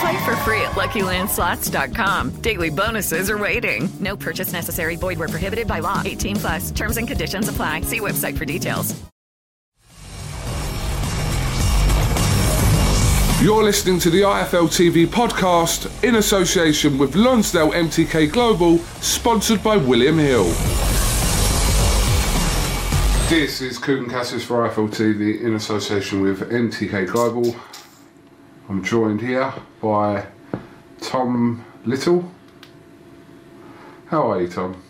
Play for free at LuckyLandSlots.com. Daily bonuses are waiting. No purchase necessary. Void where prohibited by law. 18 plus. Terms and conditions apply. See website for details. You're listening to the IFL TV podcast in association with Lonsdale MTK Global, sponsored by William Hill. This is Kugan Cassius for IFL TV in association with MTK Global. I'm joined here by Tom Little. How are you, Tom?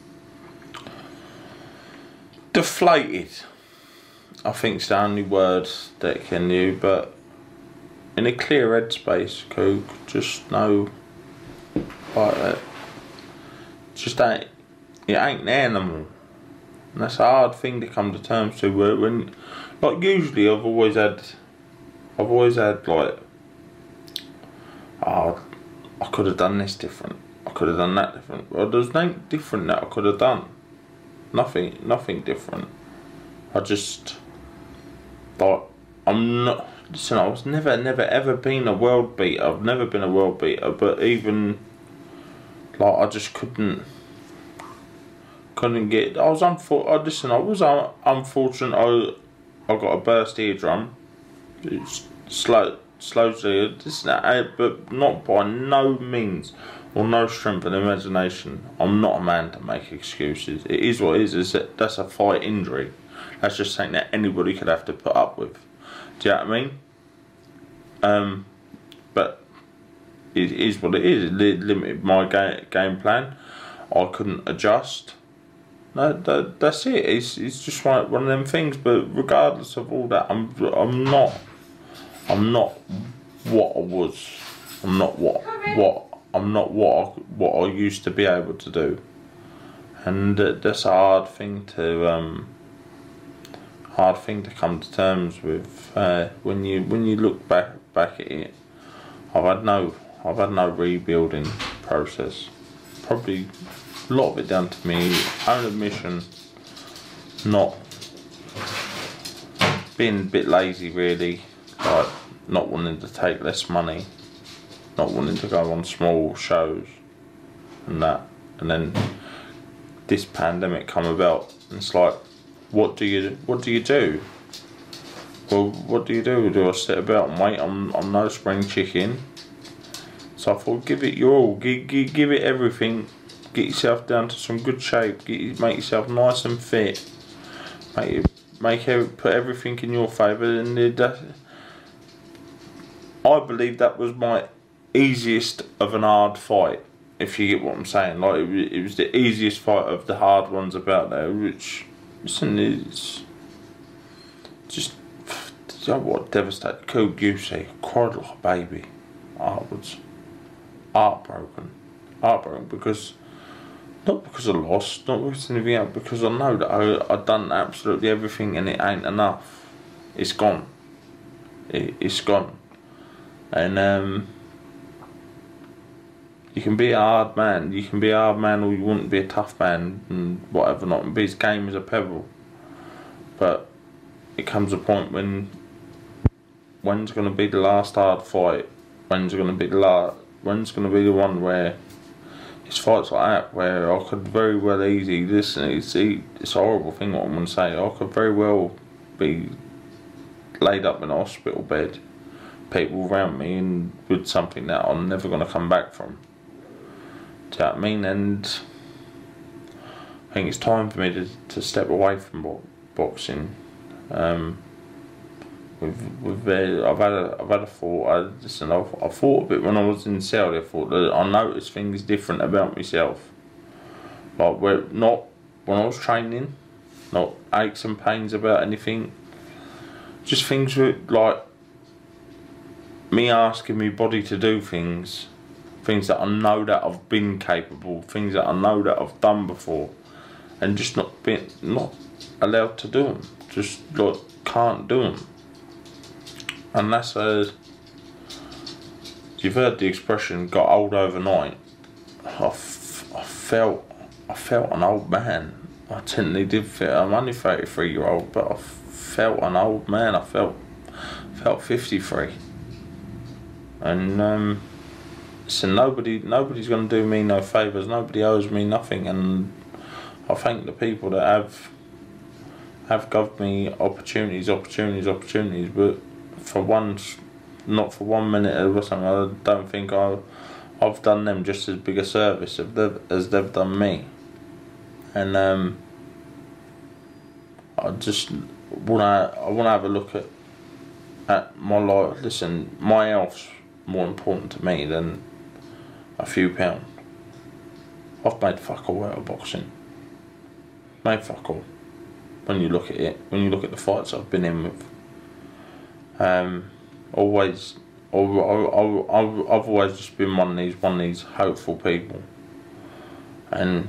deflated. I think it's the only word that can you, but in a clear headspace, Kug, just know like that. Just ain't it ain't an animal. And that's a hard thing to come to terms to when like usually I've always had I've always had like oh I could have done this different. I could have done that different. Well there's nothing different that I could have done. Nothing nothing different. I just thought I'm not listen, I was never never ever been a world beater. I've never been a world beater, but even like I just couldn't couldn't get I was unfor- I listen, I was un- unfortunate I I got a burst eardrum. It's slow slowly this and that, but not by no means or no strength of imagination. I'm not a man to make excuses. It is what it is. It's a, that's a fight injury. That's just something that anybody could have to put up with. Do you know what I mean? Um, but it is what it is. It limited my game game plan. I couldn't adjust. No, that, that's it. It's it's just one one of them things. But regardless of all that, I'm I'm not I'm not what I was. I'm not what what I'm not what I, what I used to be able to do. And uh, that's a hard thing to um, hard thing to come to terms with uh, when you when you look back back at it. I've had no I've had no rebuilding process. Probably a lot of it down to me own admission. Not being a bit lazy really, like not wanting to take less money, not wanting to go on small shows and that, and then this pandemic come about. And it's like, what do you what do you do? Well, what do you do? Do I sit about and wait on, on no spring chicken? So I thought, give it your all, give, give, give it everything, get yourself down to some good shape, get make yourself nice and fit, make it, make put everything in your favour, and it, that, I believe that was my easiest of an hard fight. If you get what I'm saying, like it, was- it was the easiest fight of the hard ones about there, which listen is just you know what devastated. Cool, you see, cried like a baby afterwards, heartbroken, heartbroken because not because I lost, not because anything else, because I know that I I done absolutely everything and it ain't enough. It's gone. It, it's gone, and um. You can be a hard man. You can be a hard man, or you wouldn't be a tough man, and whatever not. But his game is a pebble. but it comes a point when when's going to be the last hard fight? When's going to be the last? When's going to be the one where it's fights like that where I could very well easily listen. It's it's a horrible thing what I'm going to say. I could very well be laid up in a hospital bed, people around me, and with something that I'm never going to come back from. Do you know what I mean? And I think it's time for me to, to step away from bo- boxing. Um, with, with I've had a I've had a thought. I listen. I've, I thought a bit when I was in Saudi. I thought that I noticed things different about myself. Like where not when I was training, not aches and pains about anything. Just things with like me asking my body to do things, things that I know that I've been capable, things that I know that I've done before, and just not being not allowed to do them. Just like can't do them. And that's a. You've heard the expression "got old overnight." I, f- I felt, I felt an old man. I technically did feel. I'm only 33 year old, but I felt an old man. I felt, felt 53. And um, so nobody, nobody's going to do me no favors. Nobody owes me nothing, and I thank the people that have have given me opportunities, opportunities, opportunities, but for once, not for one minute or something, I don't think I, I've done them just as big a service as they've, as they've done me. And um, I just wanna I wanna have a look at at my life. Listen, my health's more important to me than a few pound. I've made fuck all out of boxing. Made fuck all when you look at it, when you look at the fights I've been in with, um, always, I've, I've, I've always just been one of these, one of these hopeful people. And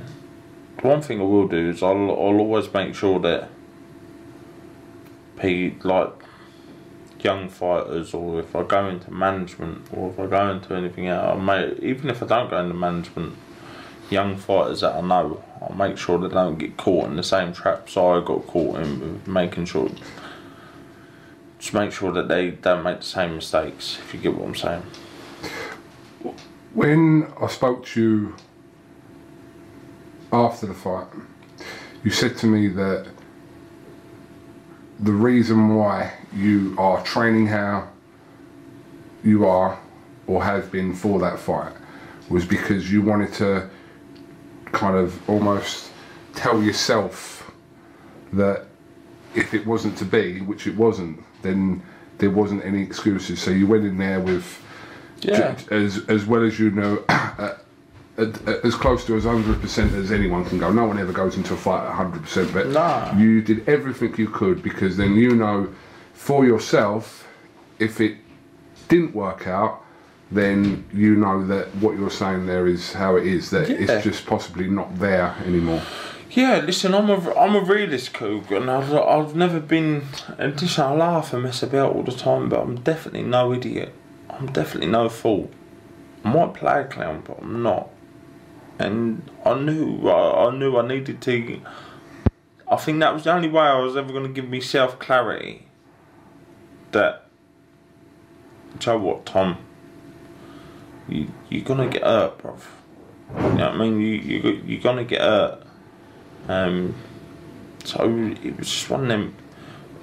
the one thing I will do is I'll, I'll always make sure that, pe like young fighters, or if I go into management, or if I go into anything else, I may, even if I don't go into management, young fighters that I know, I'll make sure they don't get caught in the same traps I got caught in making sure just make sure that they don't make the same mistakes, if you get what I'm saying. When I spoke to you after the fight, you said to me that the reason why you are training how you are or have been for that fight was because you wanted to kind of almost tell yourself that if it wasn't to be, which it wasn't, then there wasn't any excuses. So you went in there with, Yeah. as as well as you know, uh, as close to as hundred percent as anyone can go. No one ever goes into a fight at hundred percent, but Nah. you did everything you could because then you know for yourself if it didn't work out. Then you know that what you're saying there is how it is. That Yeah. it's just possibly not there anymore. Yeah, listen, I'm a I'm a realist, Kug, and I've I've never been. And listen, I laugh and mess about all the time, but I'm definitely no idiot. I'm definitely no fool. I might play a clown, but I'm not. And I knew I, I knew I needed to. I think that was the only way I was ever going to give myself clarity. That. Do you what, Tom? You you're gonna get hurt, bruv. You know what I mean? You you you're gonna get hurt. Um, so it was just one of them.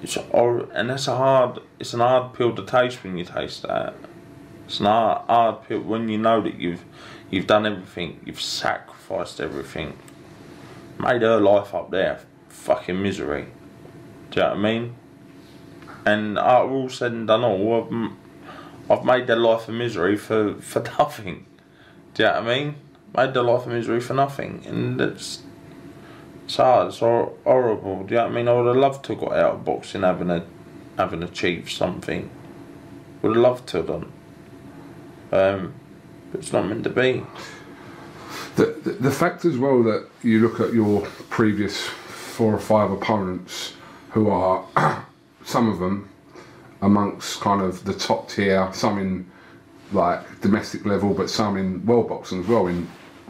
It's or and that's a hard. It's an hard pill to taste when you taste that. It's an hard, hard pill when you know that you've you've done everything. You've sacrificed everything. Made her life up there fucking misery. Do you know what I mean? And after all said and done all, I've, I've made their life a misery for, for nothing. Do you know what I mean? Made their life a misery for nothing. And it's hard, it's horrible. Do you know what I mean? I would have loved to have got out of boxing having a, having achieved something. Would have loved to have done. Um, it's not meant to be. The, the, the fact as well that you look at your previous four or five opponents who are, some of them, amongst kind of the top tier, some in like domestic level, but some in world boxing as well, in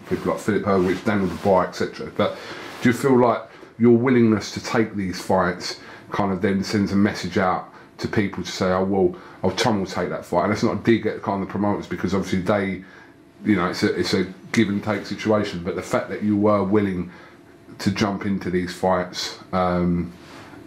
people like Filip Hrgovic, Daniel Dubois, etc. But do you feel like your willingness to take these fights kind of then sends a message out to people to say, oh well, oh Tom will take that fight, and it's not a dig at kind of the promoters because obviously they, you know, it's a it's a give and take situation. But the fact that you were willing to jump into these fights um,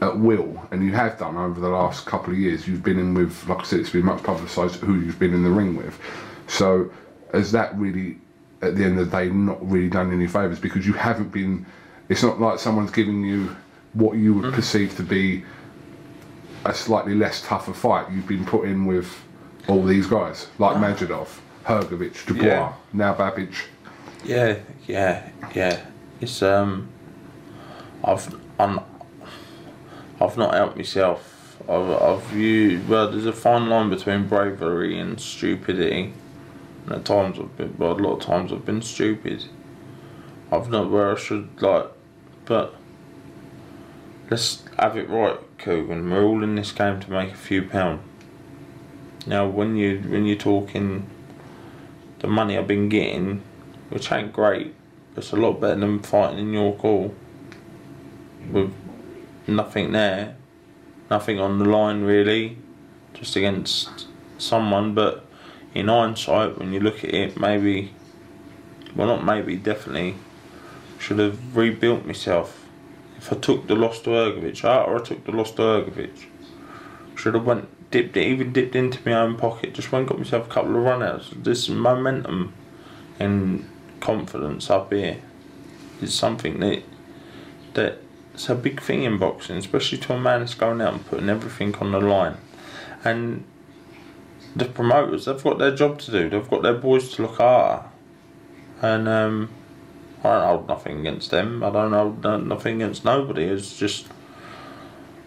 at will, and you have done over the last couple of years, you've been in with, like I said, it's been much publicised who you've been in the ring with. So has that really, at the end of the day, not really done any favours because you haven't been. It's not like someone's giving you what you would perceive to be a slightly less tougher fight. You've been put in with all these guys like Majidov, Hrgovic, Dubois, Yeah. now Babic. Yeah, yeah, yeah. It's um, I've I'm, I've not helped myself. I've I've used well. There's a fine line between bravery and stupidity. And at times I've been, well, a lot of times I've been stupid. I've not where I should like, but let's have it right, Kugan. We're all in this game to make a few pound. Now, when you when you're talking the money I've been getting, which ain't great, it's a lot better than fighting in York Hall with nothing there, nothing on the line really, just against someone. But in hindsight, when you look at it, maybe, well, not maybe, definitely, should have rebuilt myself. If I took the loss to Hrgovic out, or I took the loss to Hrgovic, should have went dipped it, even dipped into my own pocket. Just went got myself a couple of runouts. This momentum and confidence up here is something that that it's a big thing in boxing, especially to a man that's going out and putting everything on the line. And the promoters, they've got their job to do. They've got their boys to look after. And um, I don't hold nothing against them. I don't hold nothing against nobody. It's just,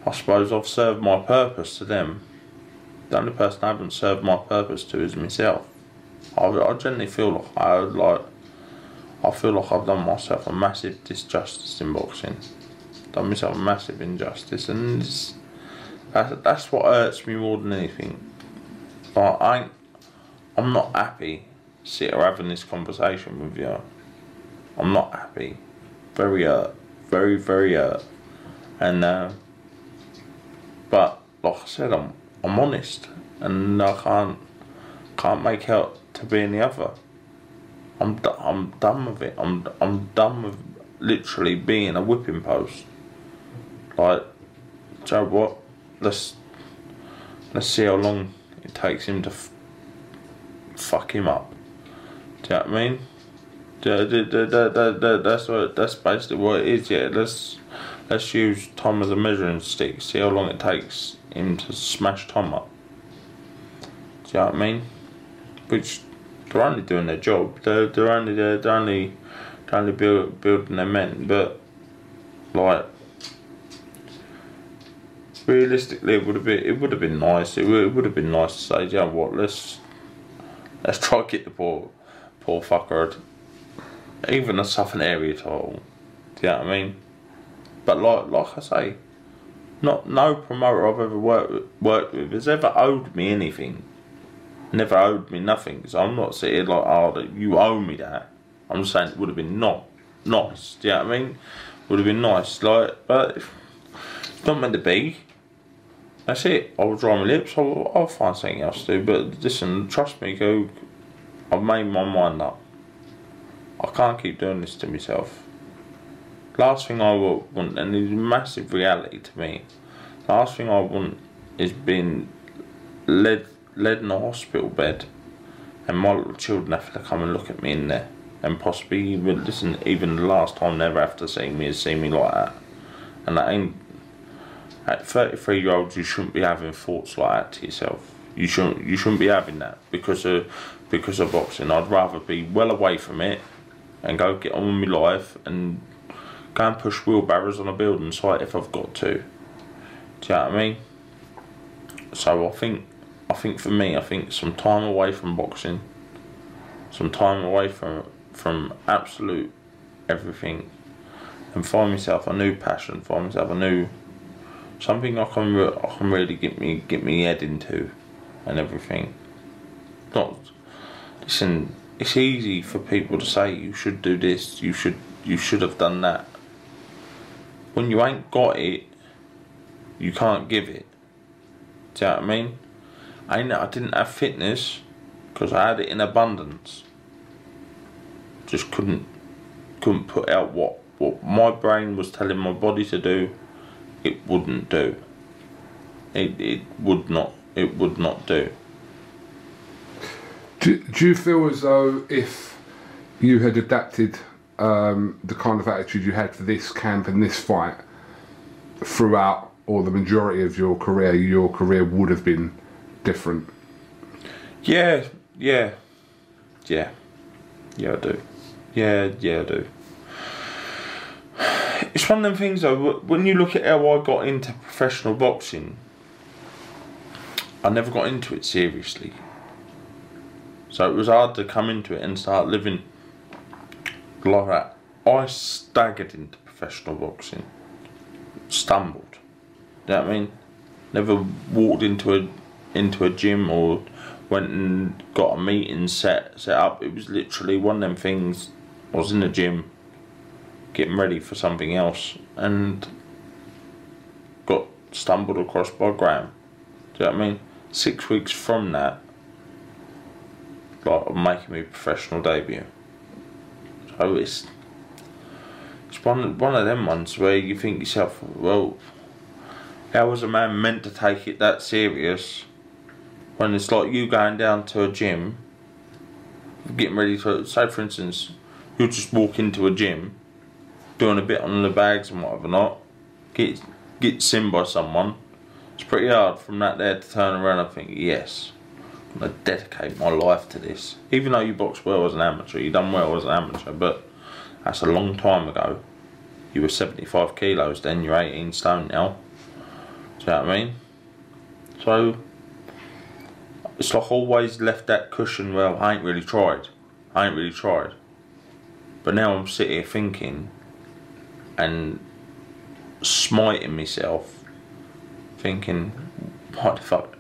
I suppose I've served my purpose to them. The only person I haven't served my purpose to is myself. I, I generally feel like I like I feel like I've done myself a massive disjustice in boxing. Done myself a massive injustice, and it's, that's, that's what hurts me more than anything. But I, I'm not happy sitting having this conversation with you. I'm not happy. Very hurt. Very, very hurt. And, uh, but like I said, I'm, I'm honest, and I can't, can't make out to be any other. I'm do- I'm done with it. I'm I'm done with literally being a whipping post. Like, know what? Let's let's see how long it takes him to f- fuck him up. Do you know what I mean? Do- do- do- do- That's what that's basically what it is. Yeah, let's let's use Tom as a measuring stick. See how long it takes him to smash Tom up. Do you know what I mean? Which they're only doing their job. They're they're only they're, they're only they're only build, building their men. But like realistically, it would have been it would have been nice. It would, it would have been nice to say, yeah, what let's let's try to get the poor poor fucker even a Southern area title. Do you know what I mean? But like like I say, not no promoter I've ever worked worked with has ever owed me anything never owed me nothing. So I'm not sitting like, oh, you owe me that. I'm just saying it would have been not nice. Do you know what I mean? Would have been nice. Like, but it's not meant to be. That's it. I'll dry my lips. I'll, I'll find something else to do. But listen, trust me, go. I've made my mind up. I can't keep doing this to myself. Last thing I want, and it's a massive reality to me. Last thing I want is being led led in a hospital bed, and my little children have to come and look at me in there, and possibly even listen. Even the last time they ever have to see me is see me like that, and that ain't. At thirty three year olds, you shouldn't be having thoughts like that to yourself. You shouldn't. You shouldn't be having that because of because of boxing. I'd rather be well away from it, and go get on with my life and go and push wheelbarrows on a building site if I've got to. Do you know what I mean? So I think I think for me, I think some time away from boxing, some time away from from absolute everything, and find myself a new passion, find myself a new something I can I can really get me get me head into, and everything. Not listen. It's easy for people to say you should do this, you should you should have done that. when you ain't got it, you can't give it. Do you know what I mean? I know I didn't have fitness because I had it in abundance. Just couldn't couldn't put out what what my brain was telling my body to do. It wouldn't do. It it would not. It would not do. Do, do you feel as though if you had adapted um, the kind of attitude you had for this camp and this fight throughout, or the majority of your career, your career would have been different? Yeah, yeah, yeah, yeah. I do. Yeah, yeah, I do. It's one of them things though. When you look at how I got into professional boxing, I never got into it seriously. So it was hard to come into it and start living like that. I staggered into professional boxing. Stumbled. You know what I mean? Never walked into a into a gym or went and got a meeting set set up. It was literally one of them things. I was in the gym, getting ready for something else, and got stumbled across by Graham. Do you know what I mean? Six weeks from that, like making my professional debut. So it's it's one one of them ones where you think yourself, well, how was a man meant to take it that serious? When it's like you going down to a gym, getting ready to say for instance, you just walk into a gym, doing a bit on the bags and whatever not, get get seen by someone. It's pretty hard from that there to turn around and think, yes, Gonna dedicate my life to this. Even though you box well as an amateur, you done well as an amateur, but that's a long time ago. You were 75 kilos then, you're 18 stone now. Do you know what I mean? So, it's like always left that cushion, well, I ain't really tried. I ain't really tried. But now I'm sitting here thinking and smiting myself, thinking, why the fuck,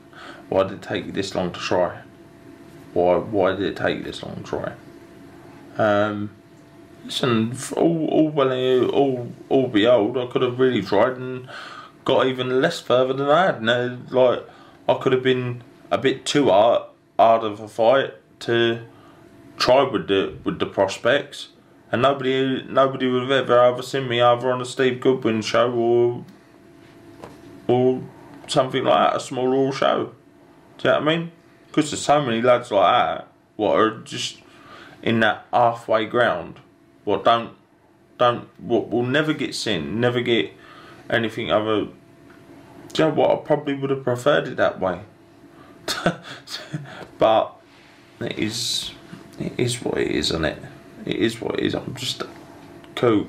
why did it take you this long to try? Why, why did it take you this long to try? Um, listen, all, all well, all, all behold, I could have really tried and got even less further than I had. No, like I could have been a bit too hard, hard of a fight to try with the with the prospects, and nobody nobody would have ever ever seen me either on a Steve Goodwin show or or something like that, a small raw show. Do you know what I mean? Because there's so many lads like that what are just in that halfway ground, what don't don't what will never get seen, never get anything other. Do you know what? I probably would have preferred it that way. but it is it is what it is, isn't it? It is what it is. I'm just kook.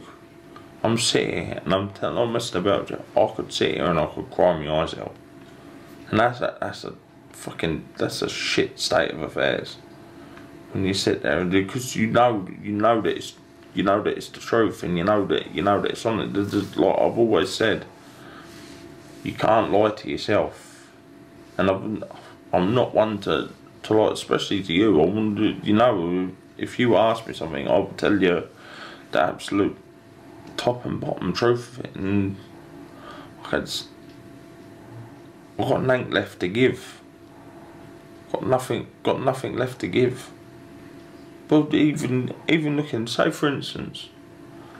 I'm sitting here and I'm telling I'm. I could sit here and I could cry my eyes out. And that's a that's a fucking that's a shit state of affairs. When you sit there and because you know you know that it's you know that it's the truth and you know that you know that it's on it. Like I've always said, you can't lie to yourself, and I'm I'm not one to to lie, especially to you. I wonder, you know, if you ask me something, I'll tell you the absolute top and bottom truth of it, and I've got nothing left to give. Got nothing, got nothing left to give. But even even looking, say for instance,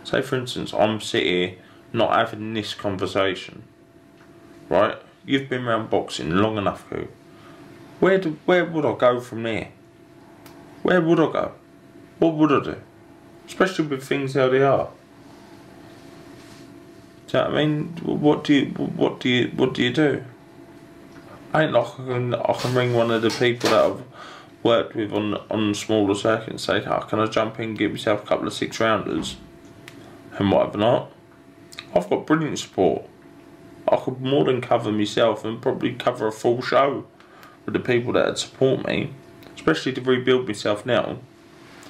say for instance, I'm sitting not having this conversation, right? You've been around boxing long enough, who? Where do, where would I go from there? Where would I go? What would I do? Especially with things how they are. Do you know what I mean? What do you what do you what do you do? I can I can ring one of the people that I've worked with on on smaller circuits and say, "How can I jump in, give myself a couple of six rounders, and whatever not?" I've got brilliant support. I could more than cover myself and probably cover a full show with the people that would support me, especially to rebuild myself now.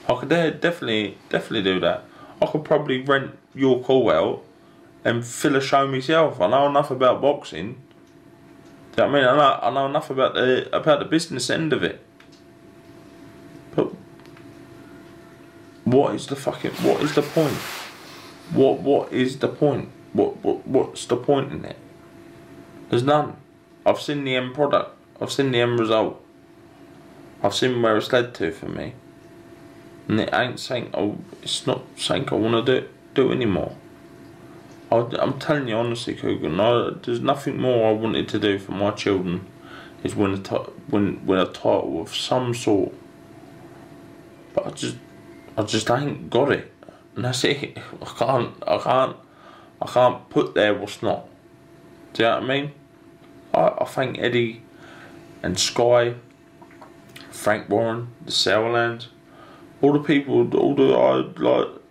I could definitely definitely do that. I could probably rent York Hall out and fill a show myself. I know enough about boxing. Do you know what I mean? I know, I know enough about the about the business end of it. But what is the fucking what is the point? What what is the point? what, what what's the point in it? There's none. I've seen the end product. I've seen the end result. I've seen where it's led to for me. And it ain't saying oh it's not saying I wanna do do anymore. I'm telling you honestly, Kugan, I, there's nothing more I wanted to do for my children is win a, win, win a title of some sort. But I just, I just ain't got it. And that's it. I can't, I can't, I can't put there what's not. Do you know what I mean? I, I thank Eddie and Sky, Frank Warren, the Sauerland, all the people, all the, I, like,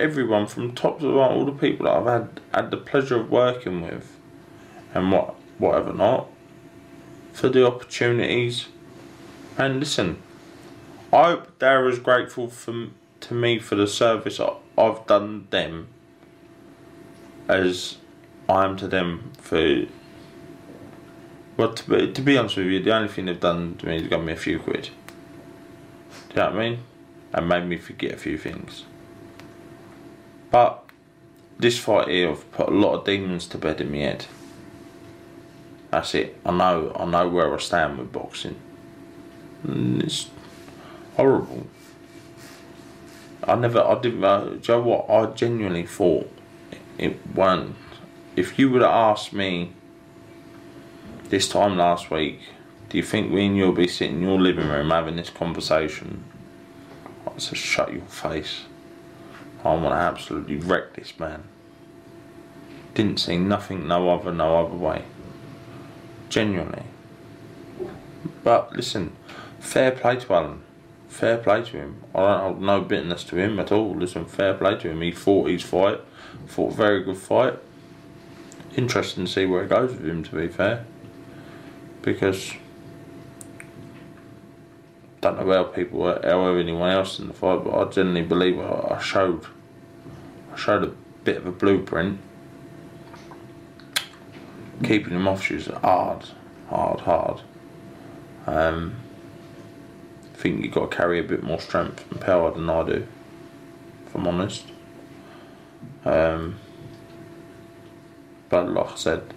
everyone from top to bottom, all the people that I've had had the pleasure of working with, and what whatever not, for the opportunities. And listen, I hope they're as grateful for to me for the service I've done them as I am to them for. Well, to be, to be honest with you, the only thing they've done to me is got me a few quid. Do you know what I mean? And made me forget a few things. This fight here, I've put a lot of demons to bed in my head. That's it. I know. I know where I stand with boxing. And it's horrible. I never. I didn't. Uh, do you know what? I genuinely thought it weren't. If you would have asked me this time last week, do you think me and you'll be sitting in your living room having this conversation? I said, shut your face. I want to absolutely wreck this man. Didn't see nothing, no other, no other way. Genuinely. But listen, fair play to Alan. Fair play to him. I don't hold no bitterness to him at all. Listen, fair play to him. He fought his fight. Fought a very good fight. Interesting to see where it goes with him, to be fair. Because don't know how people, how anyone else in the fight, but I generally believe I, I showed, I showed a bit of a blueprint. Keeping him off shoes hard, hard, hard. Um, I think you've got to carry a bit more strength and power than I do, if I'm honest. Um, but like I said,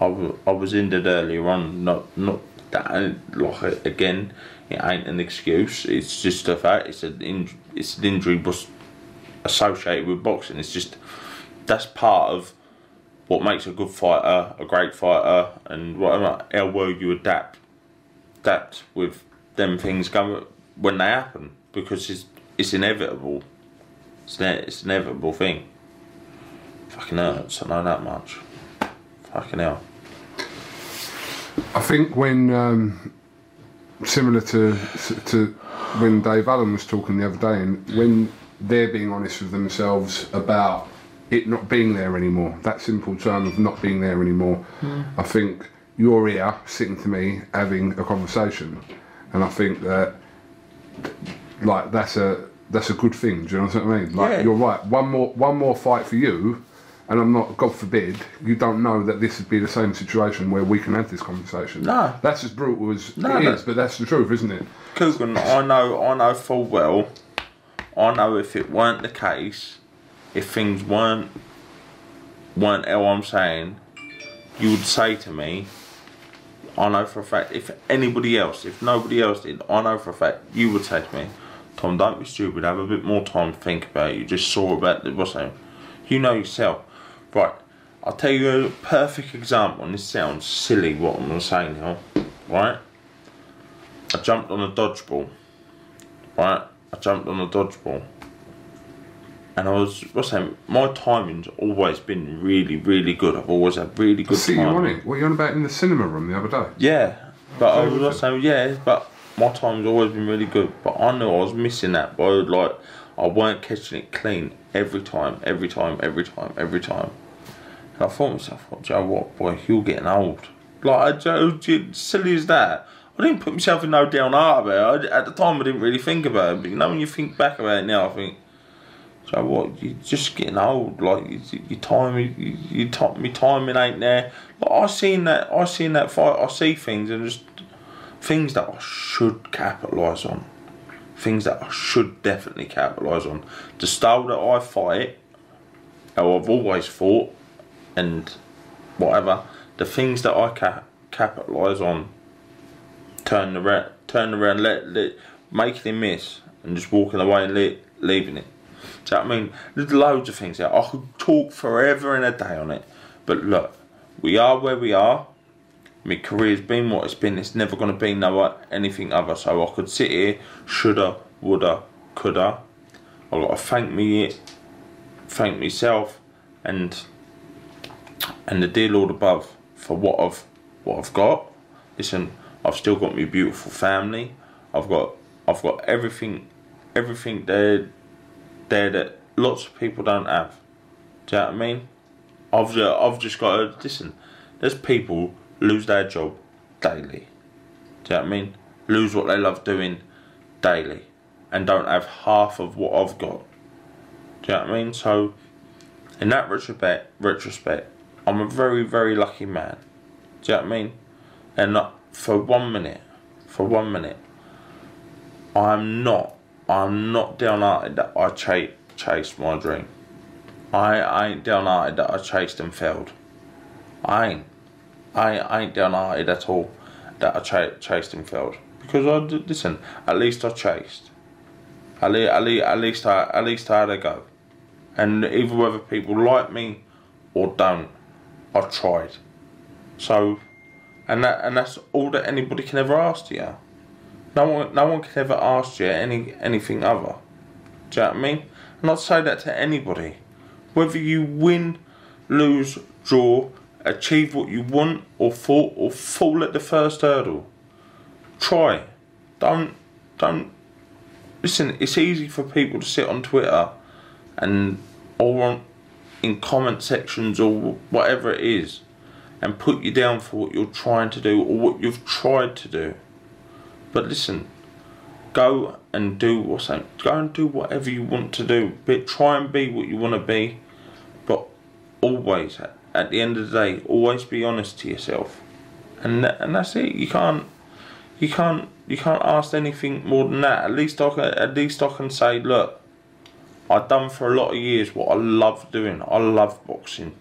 I, w- I was injured earlier on. Not not that like again, it ain't an excuse. It's just a fact. It's an in, it's an injury was associated with boxing. It's just that's part of what makes a good fighter, a great fighter, and whatever. How well you adapt, adapt with them things going when they happen because it's it's inevitable. It's ne- it's an inevitable thing. Fucking hurts. I know that much. Fucking hell. I think when um, similar to to when Dave Allen was talking the other day, and when they're being honest with themselves about it not being there anymore, that simple term of not being there anymore, I think you're here sitting to me having a conversation, and I think that like that's a that's a good thing. Do you know what I mean? Like Yeah. you're right. One more one more fight for you, and I'm not. God forbid you don't know that this would be the same situation where we can have this conversation. No. that's as brutal as No, it no. is, but that's the truth, isn't it? Kugan, I know, I know full well. I know if it weren't the case, if things weren't weren't how I'm saying, you would say to me, I know for a fact. If anybody else, if nobody else did, I know for a fact you would say to me, Tom, don't be stupid. Have a bit more time to think about it. You just saw about the what's that? You know yourself, right? I'll tell you a perfect example, and this sounds silly what I'm going to say now, right? I jumped on a dodgeball. Right? I jumped on a dodgeball. And I was, what's that? My timing's always been really, really good. I've always had really I good see you on timing. it. What you on about in the cinema room the other day? Yeah, but I Okay, was saying, yeah, but my time's always been really good. But I knew I was missing that. I was like, I weren't catching it clean every time, every time, every time, every time. And I thought to myself, oh, Joe, what boy, you're getting old. Like Joe, silly as that. I didn't put myself in no down heart about it. I, at the time, I didn't really think about it. But you know, when you think back about it now, I think. So what? You're just getting old. Like you, your time, you, you, time, me timing ain't there. Like I seen that. I seen that fight. I see things and just things that I should capitalise on. Things that I should definitely capitalise on. The style that I fight, how I've always fought, and whatever. The things that I ca- capitalise on, turn around, turn around, let, let making him miss, and just walking away and le- leaving it. Do I mean? There's loads of things there. I could talk forever and a day on it, but look, we are where we are. My career's been what it's been. It's never going to be no anything other. So I could sit here, shoulda, woulda, coulda. I got to thank me, thank myself, and and the dear Lord above for what I've what I've got. Listen, I've still got my beautiful family. I've got I've got everything everything there there that lots of people don't have. Do you know what I mean? I've just, I've just got to listen. There's people lose their job daily. Do you know what I mean? Lose what they love doing daily, and don't have half of what I've got. Do you know what I mean? So, in that retrospect, retrospect, I'm a very very lucky man. Do you know what I mean? And not for one minute, for one minute, I'm not I'm not downhearted that I ch- chased my dream. I, I ain't downhearted that I chased and failed. I ain't. I, I ain't downhearted at all that I ch- chased and failed. Because I listen, at least I chased. At, le- at, at least I at least I had a go. And even whether people like me or don't, I tried. So, and that and that's all that anybody can ever ask you. No one, no one can ever ask you any anything other. Do you know what I mean? And I'd say that to anybody. Whether you win, lose, draw, achieve what you want, or fall or fall at the first hurdle. Try. Don't don't listen, it's easy for people to sit on Twitter and or on, in comment sections or whatever it is and put you down for what you're trying to do or what you've tried to do. But listen, go and do what's? Go and do whatever you want to do. But try and be what you want to be. But always, at the end of the day, always be honest to yourself. And and that's it. You can't you can't you can't ask anything more than that. At least I can at least I can say, look, I've done for a lot of years what I love doing. I love boxing.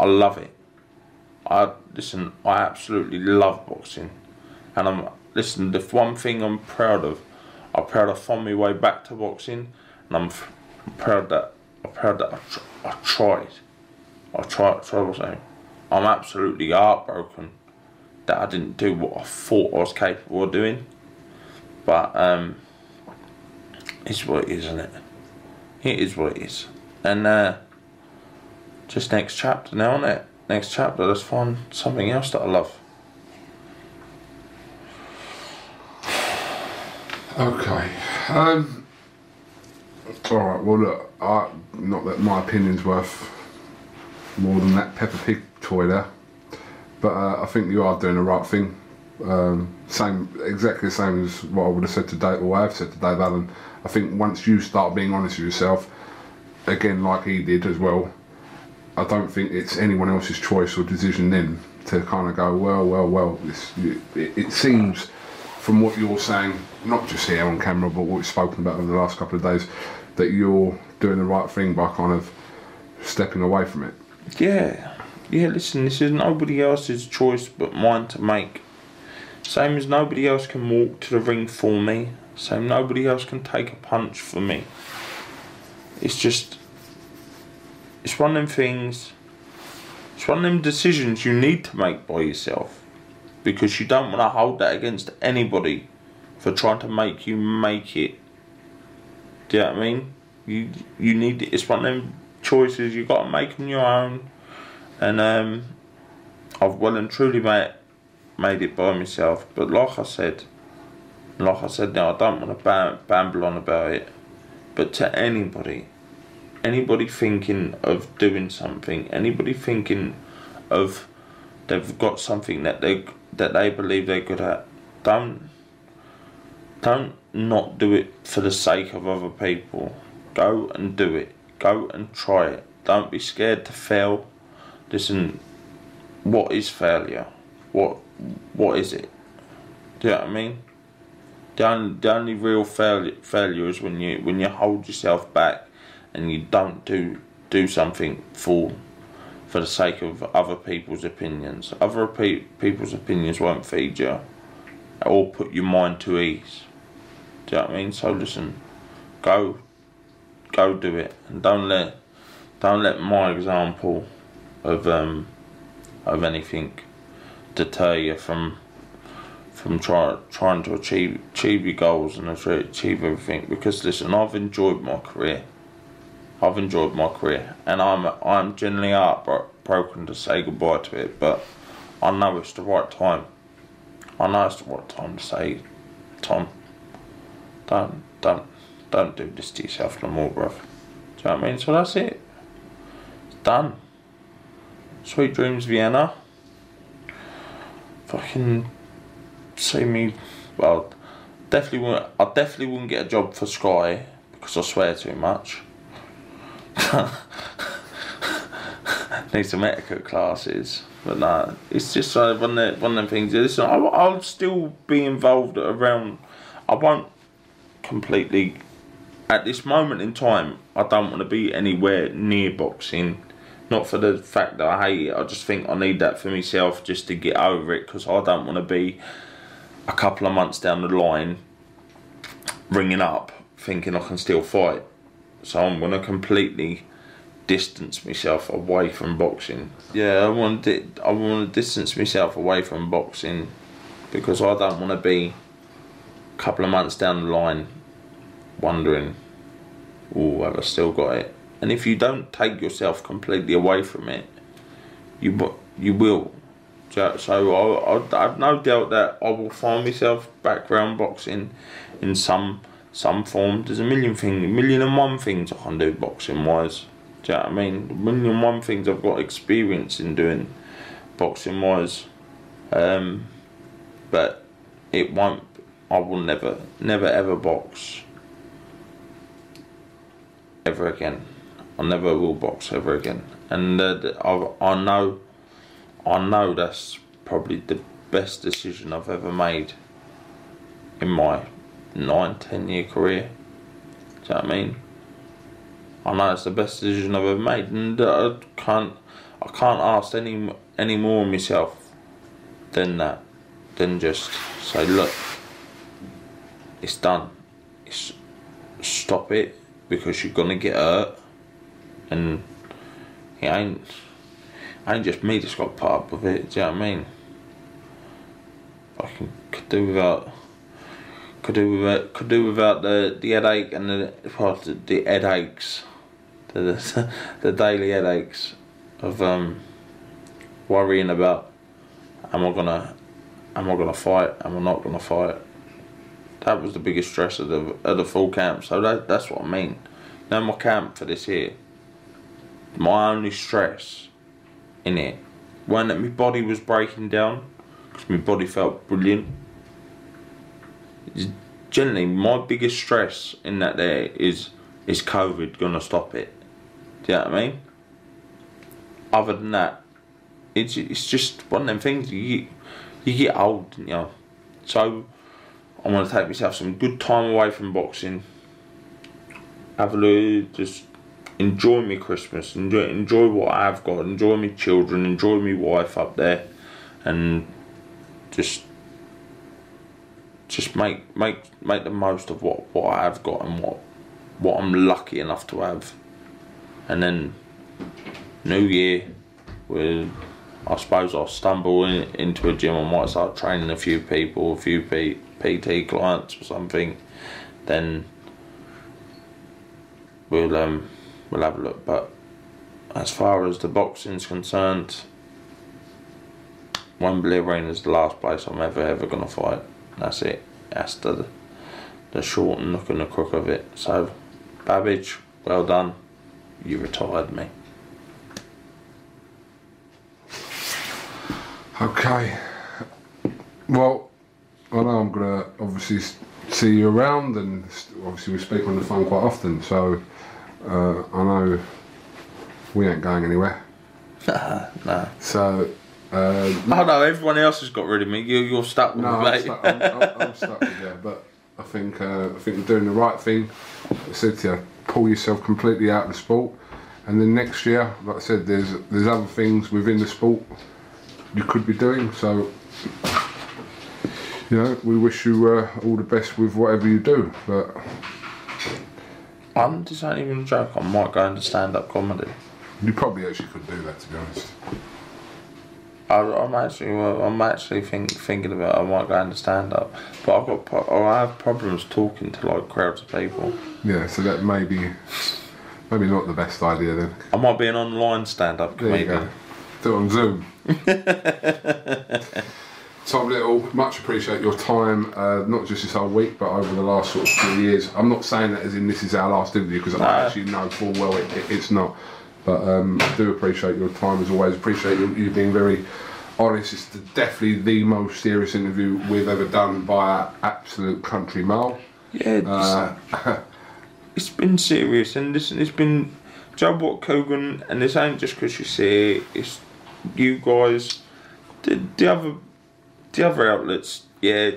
I love it. I listen. I absolutely love boxing, and I'm listen. The one thing I'm proud of, I'm proud I found my way back to boxing, and I'm, I'm proud that I'm proud that I, tr- I tried. I tried. tried what's that? I'm absolutely heartbroken that I didn't do what I thought I was capable of doing. But um, it's what it is, isn't it? It is what it is. And uh, just next chapter now, isn't it? Next chapter, let's find something else that I love. Okay. Um, all right. Well, look. I, not that my opinion's worth more than that Peppa Pig toy there, but uh, I think you are doing the right thing. Um, same, exactly the same as what I would have said to Dave, or I have said to Dave Allen. I think once you start being honest with yourself, again, like he did as well, I don't think it's anyone else's choice or decision then to kind of go, well, well, well. This, it, it seems from what you're saying, not just here on camera, but what we've spoken about over the last couple of days, that you're doing the right thing by kind of stepping away from it. Yeah, yeah. Listen, this is nobody else's choice but mine to make. Same as nobody else can walk to the ring for me. Same nobody else can take a punch for me. It's just, it's one of them things. It's one of them decisions you need to make by yourself, because you don't want to hold that against anybody for trying to make you make it. Do you know what I mean? You you need it it's one of them choices You've got to make on your own, and um, I've well and truly made made it by myself. But like I said, like I said now, I don't want to bam- bamble on about it. But to anybody, anybody thinking of doing something, anybody thinking of they've got something that they that they believe they're good at, don't don't not do it for the sake of other people. Go and do it. Go and try it. Don't be scared to fail. Listen, what is failure? What what is it? Do you know what I mean? The only, the only real failure failure is when you when you hold yourself back and you don't do do something for for the sake of other people's opinions. Other pe- people's opinions won't feed you or put your mind to ease. Do you know what I mean? So listen, go, go do it, and don't let, don't let my example of um, of anything deter you from from try, trying to achieve achieve your goals and achieve everything. Because listen, I've enjoyed my career. I've enjoyed my career, and I'm I'm generally heartbroken to say goodbye to it. But I know it's the right time. I know it's the right time to say, Tom, don't don't don't do this to yourself no more, bruv. Do you know what I mean? So that's it. It's done. Sweet dreams, Vienna. Fucking see me. Well, definitely won't. I definitely wouldn't get a job for Sky because I swear too much. Need some etiquette classes, but no, it's just one of the, one of them things. Listen, I'll, I'll still be involved around. I won't completely. At this moment in time, I don't want to be anywhere near boxing. Not for the fact that I hate it. I just think I need that for myself just to get over it because I don't want to be a couple of months down the line ringing up thinking I can still fight. So I'm going to completely distance myself away from boxing. Yeah, I want to, I want to distance myself away from boxing because I don't want to be a couple of months down the line wondering, oh, have I still got it? And if you don't take yourself completely away from it, you you will. So I, I've no doubt that I will find myself background boxing in some some form. There's a million things, a million and one things I can do boxing wise. Do you know what I mean? A million and one things I've got experience in doing boxing wise. Um, but it won't. I will never, never ever box ever again. I'll never will box ever again. And uh, I, I know, I know that's probably the best decision I've ever made in my nine, ten year career. Do you know what I mean? I know it's the best decision I've ever made, and uh, I can't, I can't ask any any more of myself than that, than just say, look, it's done. It's stop it because you're gonna get hurt, and it ain't, ain't just me that's got part up with it. Do you know what I mean? I can could do without could do without could do without the the headache and the well, the, the headaches, the, the the daily headaches of um worrying about am I gonna am I gonna fight am I not gonna fight. That was the biggest stress of the of the full camp. So that that's what I mean. Now my camp for this year. My only stress in it, when that my body was breaking down, because my body felt brilliant generally my biggest stress in that there is is COVID gonna stop it? Do you know what I mean? Other than that, it's it's just one of them things you you get old, you know. So I want to take myself some good time away from boxing. Have a look, just enjoy me Christmas, enjoy enjoy what I've got, enjoy my children, enjoy my wife up there, and just just make make make the most of what what I have got and what what I'm lucky enough to have, and then New Year, with I suppose I'll stumble in, into a gym. I might start training a few people, a few P, PT clients or something. Then we'll um we'll have a look. But as far as the boxing's concerned, Wembley Arena is the last place I'm ever ever gonna fight. That's it. That's the the short and and the crook of it. So, Babic, well done. You retired me. Okay. Well, I know I'm gonna obviously see you around, and obviously we speak on the phone quite often. So uh, I know we ain't going anywhere. no. So. Uh, oh no! Everyone else has got rid of me. You, you're stuck with no, me, I'm mate. stuck, I'm, I'm, I'm stuck with you, but I think uh, I think you're doing the right thing. I said to you, pull yourself completely out of the sport and then next year, like I said, there's there's other things within the sport you could be doing. So, you know, we wish you uh, all the best with whatever you do. But I'm just not even a joke. I might go into stand up comedy. you probably actually could do that, to be honest. I, I'm actually, I'm actually think, thinking about I might go into stand up, but I've got, I have problems talking to like crowds of people. Yeah, so that may be maybe not the best idea then. I might be an online stand up comedian. Do it on Zoom. Tom Little, much appreciate your time, uh, not just this whole week, but over the last sort of few years. I'm not saying that as in this is our last interview because I actually know full well it, it, it's not. But um, I do appreciate your time as always. Appreciate you, you being very honest. It's the, definitely the most serious interview we've ever done by an absolute country mile. Yeah, Uh, it's been serious, and listen, it's been. Joe what Kugan, and this ain't just because you see it. It's you guys, the, the other, the other outlets. Yeah,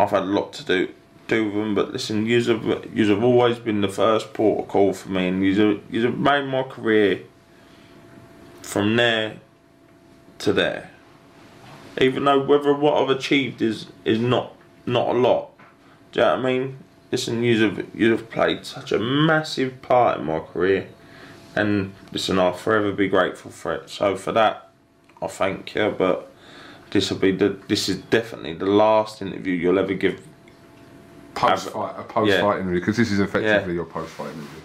I've had a lot to do do with them, but listen, you have yous have always been the first port of call for me, and you've yous have made my career from there to there. Even though whether what I've achieved is is not not a lot. Do you know what I mean? Listen, you have you have played such a massive part in my career, and listen, I'll forever be grateful for it. So for that, I thank you. But this will be the this is definitely the last interview you'll ever give. Post fight, a post Yeah. fight interview because this is effectively Yeah. your post fight interview.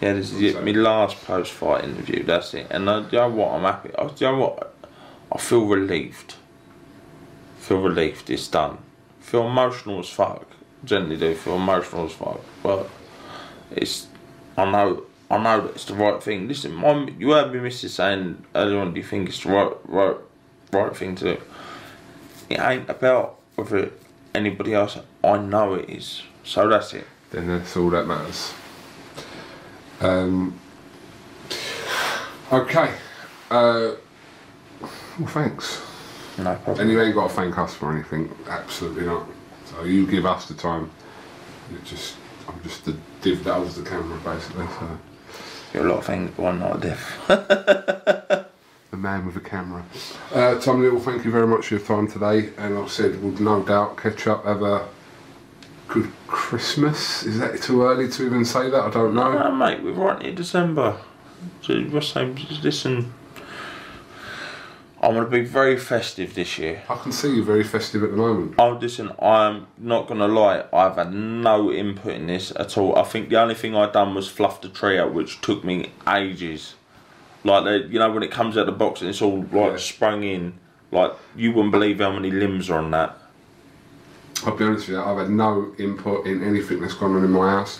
Yeah, this is it, my last post fight interview. That's it. And uh, you know what? I'm happy. Uh, you know what? I feel relieved. feel relieved. It's done. feel emotional as fuck. Generally do feel emotional as fuck. But it's. I know. I know that it's the right thing. Listen, my, you heard me, Mrs. saying earlier on. Do you think it's the right, right, right thing to do? It ain't about whether anybody else. I know it is. So that's it. Then that's all that matters. Um, okay. Uh, well, thanks. No problem. And you ain't got to thank us for anything. Absolutely not. So you give us the time. You just, I'm just the div that holds the camera, basically. So You're a lot of things, but I'm not a diff. the man with the camera. Uh, Tom Little, thank you very much for your time today. And like I said, we'll no doubt catch up. Have a good Christmas. Is that too early to even say that? I don't know. No, mate, we're right in December. So you're saying, listen, I'm going to be very festive this year. I can see you very festive at the moment. Oh, listen, I'm not going to lie, I've had no input in this at all. I think the only thing i done was fluff the tree out, which took me ages. Like, the, you know, when it comes out the box and it's all like sprung in, like, you wouldn't believe how many limbs are on that. I'll be honest with you, I've had no input in anything that's gone on in my house.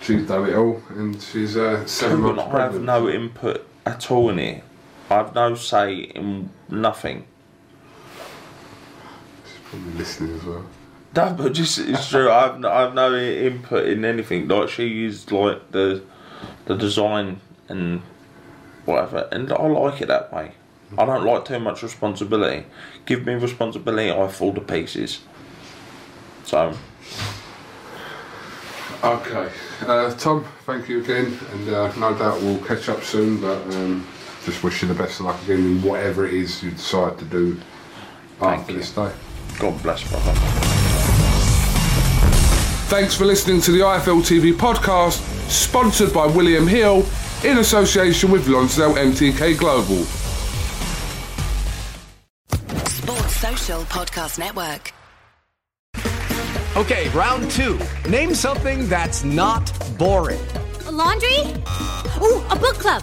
She's done it all, and she's uh, seven months I have no input at all in it. I have no say in nothing. She's probably listening as well. No, but just it's true. I have no, I have no input in anything. Like she used like the the design and whatever, and I like it that way. I don't like too much responsibility. Give me responsibility, I fall to pieces. So Okay, uh, Tom, thank you again, and uh, no doubt we'll catch up soon. But um, just wish you the best of luck again in whatever it is you decide to do after this day. God bless, brother. Thanks for listening to the IFL TV podcast, sponsored by William Hill in association with Lonsdale MTK Global. Sports Social Podcast Network. Okay, round two. Name something that's not boring. A laundry? Ooh, a book club.